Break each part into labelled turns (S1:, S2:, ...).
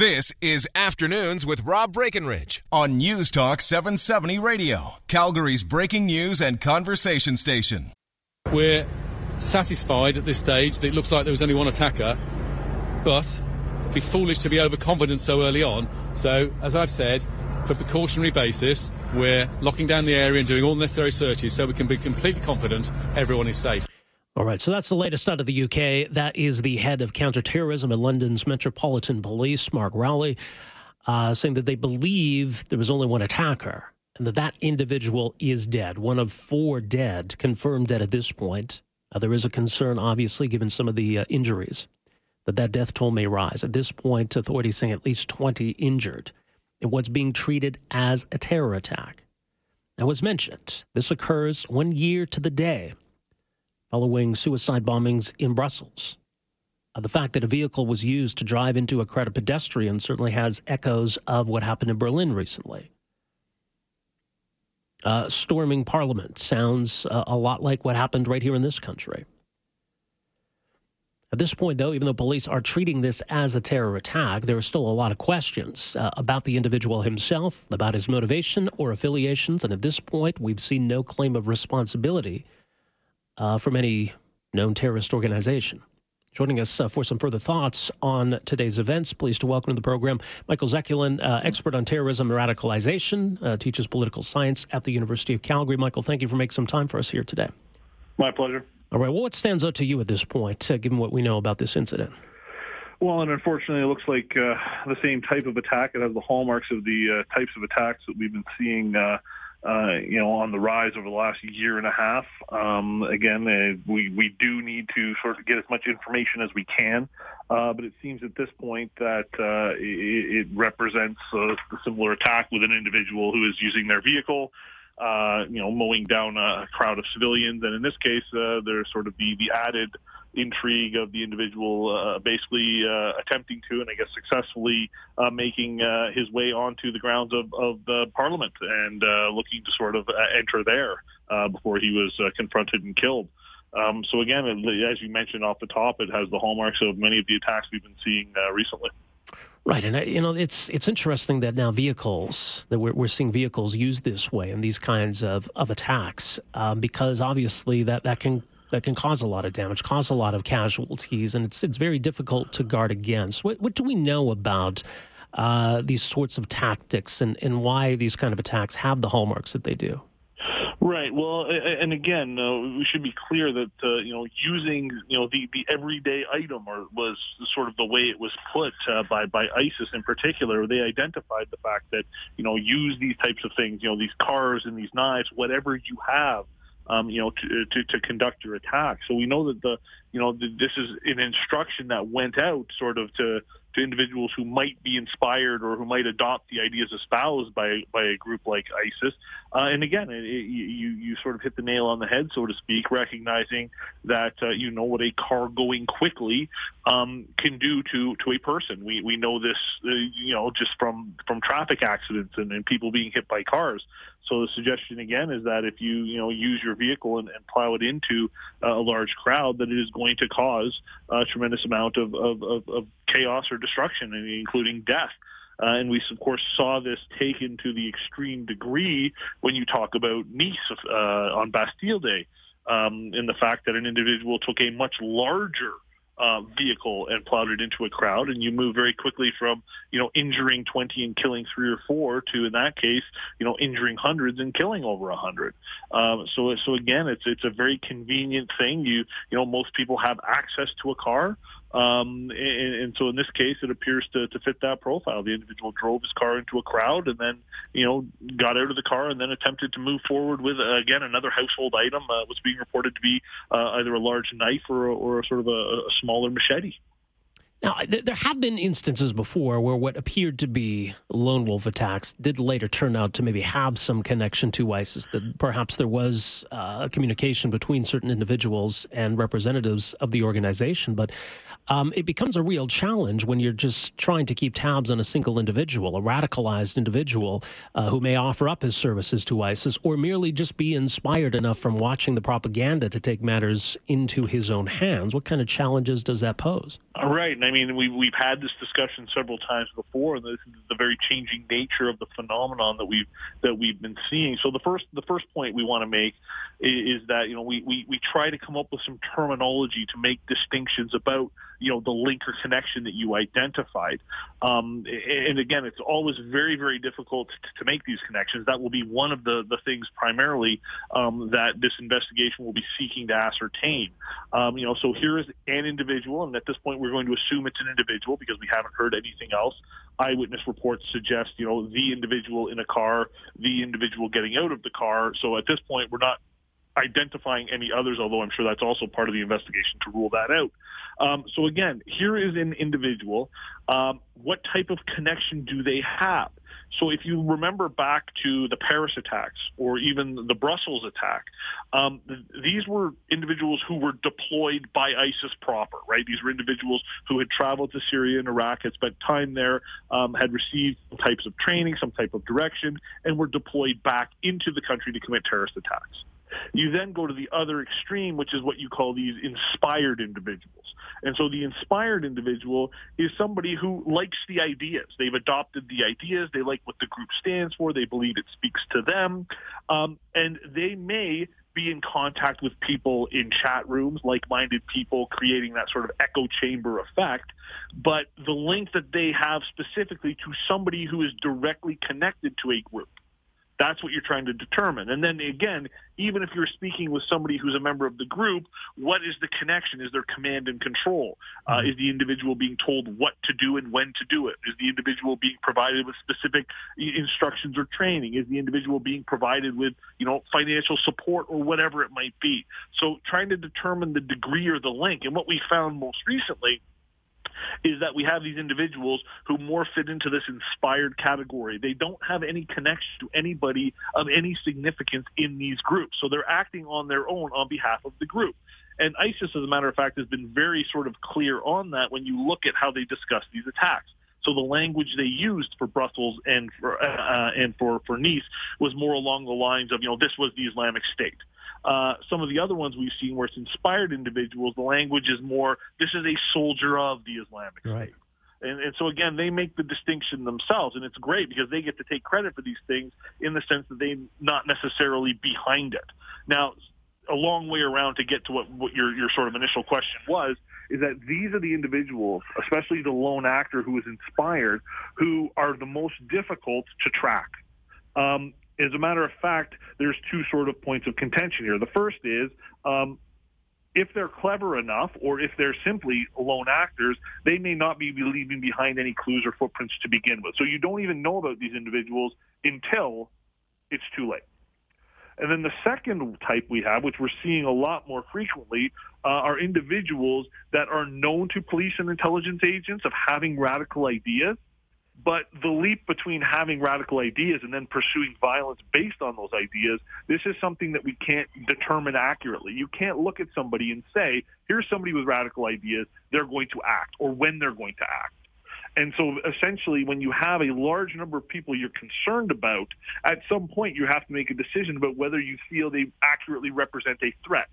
S1: This is Afternoons with Rob Breckenridge on News Talk 770 Radio, Calgary's breaking news and conversation station.
S2: We're satisfied at this stage that it looks like there was only one attacker, but be foolish to be overconfident so early on. So, as I've said, for precautionary basis, we're locking down the area and doing all necessary searches so we can be completely confident everyone is safe.
S3: All right, so that's the latest out of the UK. That is the head of counterterrorism at London's Metropolitan Police, Mark Rowley, uh, saying that they believe there was only one attacker and that that individual is dead. One of four dead, confirmed dead at this point. Uh, there is a concern, obviously, given some of the uh, injuries, that that death toll may rise. At this point, authorities saying at least 20 injured in what's being treated as a terror attack. Now, as mentioned, this occurs one year to the day following suicide bombings in Brussels. Uh, the fact that a vehicle was used to drive into a crowd of pedestrians certainly has echoes of what happened in Berlin recently. Uh, storming Parliament sounds uh, a lot like what happened right here in this country. At this point, though, even though police are treating this as a terror attack, there are still a lot of questions uh, about the individual himself, about his motivation or affiliations. And at this point, we've seen no claim of responsibility uh, from any known terrorist organization. Joining us uh, for some further thoughts on today's events, pleased to welcome to the program Michael Zekulin, uh, expert on terrorism and radicalization, uh, teaches political science at the University of Calgary. Michael, thank you for making some time for us here today.
S4: My pleasure.
S3: All right. Well, what stands out to you at this point, uh, given what we know about this incident?
S4: Well, and unfortunately, it looks like uh, the same type of attack. It has the hallmarks of the uh, types of attacks that we've been seeing, uh, you know, on the rise over the last year and a half. Um, again, uh, we we do need to sort of get as much information as we can, uh, but it seems at this point that uh, it, it represents a similar attack with an individual who is using their vehicle uh, you know, mowing down a crowd of civilians. And in this case, uh, there's sort of the, the added intrigue of the individual uh, basically uh, attempting to, and I guess successfully, uh, making uh, his way onto the grounds of, of the Parliament and uh, looking to sort of uh, enter there before he was confronted and killed. Um, so again, as you mentioned off the top, it has the hallmarks of many of the attacks we've been seeing recently.
S3: Right, and you know it's it's interesting that now vehicles that we're, we're seeing vehicles used this way in these kinds of of attacks um, because obviously that that can that can cause a lot of damage, cause a lot of casualties, and it's it's very difficult to guard against. What what do we know about uh, these sorts of tactics and and why these kind of attacks have the hallmarks that they do?
S4: Right. Well, and again, uh, we should be clear that uh, you know using you know the the everyday item or was sort of the way it was put uh, by by ISIS in particular. They identified the fact that you know use these types of things, you know these cars and these knives, whatever you have. Um, you know, to, to, to conduct your attack. So we know that the, you know, this is an instruction that went out sort of to to individuals who might be inspired or who might adopt the ideas espoused by by a group like ISIS. Uh, and again, it, it, you you sort of hit the nail on the head, so to speak, recognizing that uh, you know what a car going quickly um, can do to to a person. We we know this, uh, you know, just from from traffic accidents and, and people being hit by cars. So the suggestion again is that if you you know use your vehicle and, and plow it into uh, a large crowd, that it is going to cause a tremendous amount of, of, of, of chaos or destruction, including death. Uh, and we, of course, saw this taken to the extreme degree when you talk about Nice uh, on Bastille Day, um, in the fact that an individual took a much larger uh, vehicle and plowed it into a crowd, and you move very quickly from you know injuring 20 and killing three or four to in that case you know injuring hundreds and killing over a hundred. Um, so so again, it's it's a very convenient thing. You you know most people have access to a car. Um, and, and, so in this case, it appears to, to fit that profile. The individual drove his car into a crowd and then, you know, got out of the car and then attempted to move forward with, uh, again, another household item uh, was being reported to be uh, either a large knife or, or a sort of a, a smaller machete.
S3: Now, there have been instances before where what appeared to be lone wolf attacks did later turn out to maybe have some connection to ISIS. That perhaps there was uh, communication between certain individuals and representatives of the organization. But um, it becomes a real challenge when you're just trying to keep tabs on a single individual, a radicalized individual uh, who may offer up his services to ISIS or merely just be inspired enough from watching the propaganda to take matters into his own hands. What kind of challenges does that pose?
S4: Right. And I mean, we, we've had this discussion several times before, and this is the very changing nature of the phenomenon that we've that we've been seeing. So the first the first point we want to make is, is that you know we, we, we try to come up with some terminology to make distinctions about you know the link or connection that you identified. Um, and again, it's always very very difficult to, make these connections. That will be one of the the things primarily um, that this investigation will be seeking to ascertain. Um, you know, so here is an individual, and at this point we're going to assume it's an individual because we haven't heard anything else. Eyewitness reports suggest you know the individual in a car, the individual getting out of the car. So at this point, we're not identifying any others, although I'm sure that's also part of the investigation to rule that out. Um, so again, here is an individual. Um, what type of connection do they have? So if you remember back to the Paris attacks or even the Brussels attack, um, th- these were individuals who were deployed by ISIS proper, right? These were individuals who had traveled to Syria and Iraq, had spent time there, um, had received some types of training, some type of direction, and were deployed back into the country to commit terrorist attacks. You then go to the other extreme, which is what you call these inspired individuals. And so the inspired individual is somebody who likes the ideas. They've adopted the ideas. They like what the group stands for. They believe it speaks to them. Um, and they may be in contact with people in chat rooms, like-minded people, creating that sort of echo chamber effect. But the link that they have specifically to somebody who is directly connected to a group that's what you're trying to determine. And then again, even if you're speaking with somebody who's a member of the group, what is the connection? Is there command and control? Uh, mm-hmm. is the individual being told what to do and when to do it? Is the individual being provided with specific instructions or training? Is the individual being provided with, you know, financial support or whatever it might be? So trying to determine the degree or the link. And what we found most recently is that we have these individuals who more fit into this inspired category. They don't have any connection to anybody of any significance in these groups. So they're acting on their own on behalf of the group. And ISIS, as a matter of fact, has been very sort of clear on that when you look at how they discuss these attacks. So the language they used for Brussels and for uh, and for for Nice was more along the lines of you know this was the Islamic State. Uh, some of the other ones we've seen where it's inspired individuals, the language is more, this is a soldier of the Islamic State. Right. And, and, so again, they make the distinction themselves, and it's great because they get to take credit for these things in the sense that they're not necessarily behind it. Now, a long way around to get to what, what your, your sort of initial question was, is that these are the individuals, especially the lone actor who is inspired, who are the most difficult to track. Um, as a matter of fact, there's two sort of points of contention here. The first is um, if they're clever enough, or if they're simply lone actors, they may not be leaving behind any clues or footprints to begin with. So you don't even know about these individuals until it's too late. And then the second type we have, which we're seeing a lot more frequently, uh, are individuals that are known to police and intelligence agents of having radical ideas but the leap between having radical ideas and then pursuing violence based on those ideas, this is something that we can't determine accurately. You can't look at somebody and say, here's somebody with radical ideas, they're going to act, or when they're going to act. And so essentially, when you have a large number of people you're concerned about, at some point you have to make a decision about whether you feel they accurately represent a threat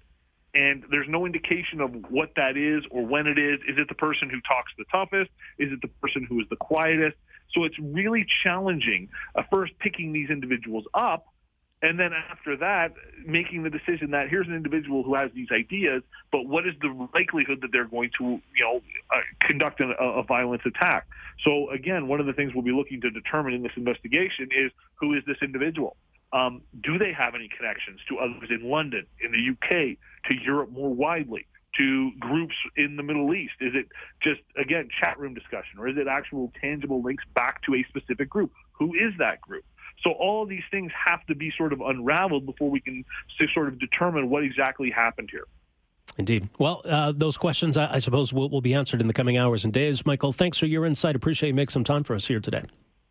S4: and there's no indication of what that is or when it is. Is it the person who talks the toughest? Is it the person who is the quietest? So it's really challenging uh, first picking these individuals up and then after that, making the decision that here's an individual who has these ideas, but what is the likelihood that they're going to, you know, uh, conduct a, a violent attack? So again, one of the things we'll be looking to determine in this investigation is who is this individual? Um, do they have any connections to others in London, in the UK, to Europe more widely? To groups in the Middle East? Is it just, again, chat room discussion, or is it actual tangible links back to a specific group? Who is that group? So all of these things have to be sort of unraveled before we can sort of determine what exactly happened here.
S3: Indeed. Well, uh, those questions, I, I suppose, will, will, be answered in the coming hours and days. Michael, thanks for your insight. Appreciate you making some time for us here today.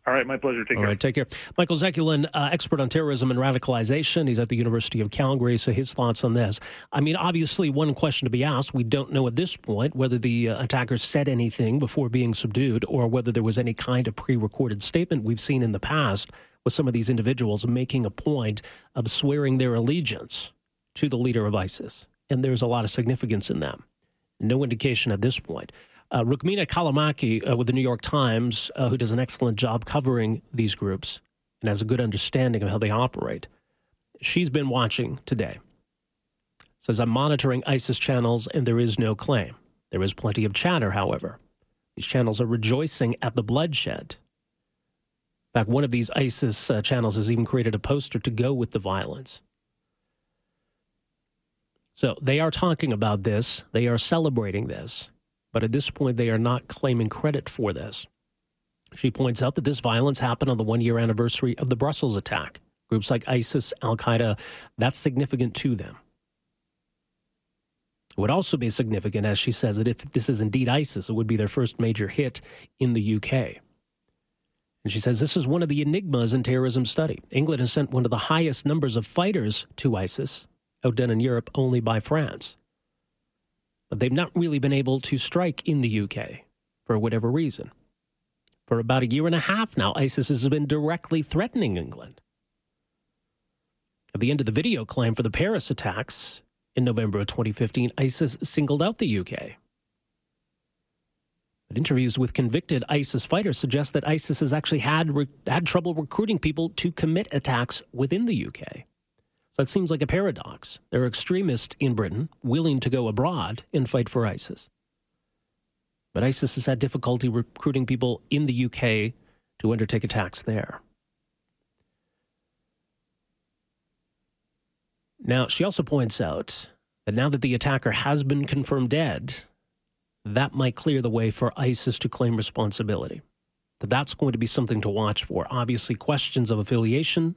S4: All right, my pleasure. Take
S3: All
S4: care.
S3: right, take care. Michael Zekulin, uh, expert on terrorism and radicalization. He's at the University of Calgary. So his thoughts on this. I mean, obviously, one question to be asked: We don't know at this point whether the uh, attackers said anything before being subdued, or whether there was any kind of pre-recorded statement we've seen in the past with some of these individuals making a point of swearing their allegiance to the leader of ISIS, and there's a lot of significance in that. No indication at this point. Uh, Rukmini Callimachi uh, with the New York Times, uh, who does an excellent job covering these groups and has a good understanding of how they operate, she's been watching today. Says, I'm monitoring ISIS channels and there is no claim. There is plenty of chatter, however. These channels are rejoicing at the bloodshed. In fact, one of these ISIS uh, channels has even created a poster to go with the violence. So they are talking about this, they are celebrating this but at this point, they are not claiming credit for this. She points out that this violence happened on the one year anniversary of the Brussels attack. Groups like ISIS, Al Qaeda, that's significant to them. It would also be significant, as she says, that if this is indeed ISIS, it would be their first major hit in the UK. And she says this is one of the enigmas in terrorism study. England has sent one of the highest numbers of fighters to ISIS, outdone in Europe only by France but they've not really been able to strike in the UK for whatever reason. For about a year and a half now, ISIS has been directly threatening England. At the end of the video claim for the Paris attacks in November of 2015, ISIS singled out the UK. But interviews with convicted ISIS fighters suggest that ISIS has actually had, re- had trouble recruiting people to commit attacks within the UK. That seems like a paradox. There are extremists in Britain willing to go abroad and fight for ISIS. But ISIS has had difficulty recruiting people in the UK to undertake attacks there. Now, she also points out that now that the attacker has been confirmed dead, that might clear the way for ISIS to claim responsibility. That that's going to be something to watch for. Obviously, questions of affiliation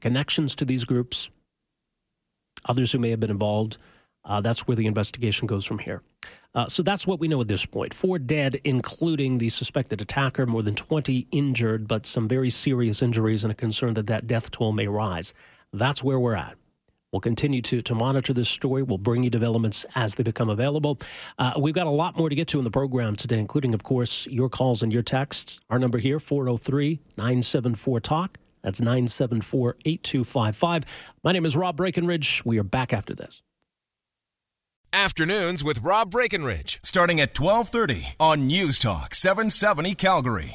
S3: connections to these groups, others who may have been involved. Uh, that's where the investigation goes from here. Uh, so that's what we know at this point. Four dead, including the suspected attacker, more than 20 injured, but some very serious injuries, and a concern that that death toll may rise. That's where we're at. We'll continue to, to monitor this story. We'll bring you developments as they become available. Uh, we've got a lot more to get to in the program today, including, of course, your calls and your texts. Our number here, 403 974 TALK. That's 974 8255. My name is Rob Breckenridge. We are back after this.
S1: Afternoons with Rob Breckenridge, starting at 1230 on News Talk 770 Calgary.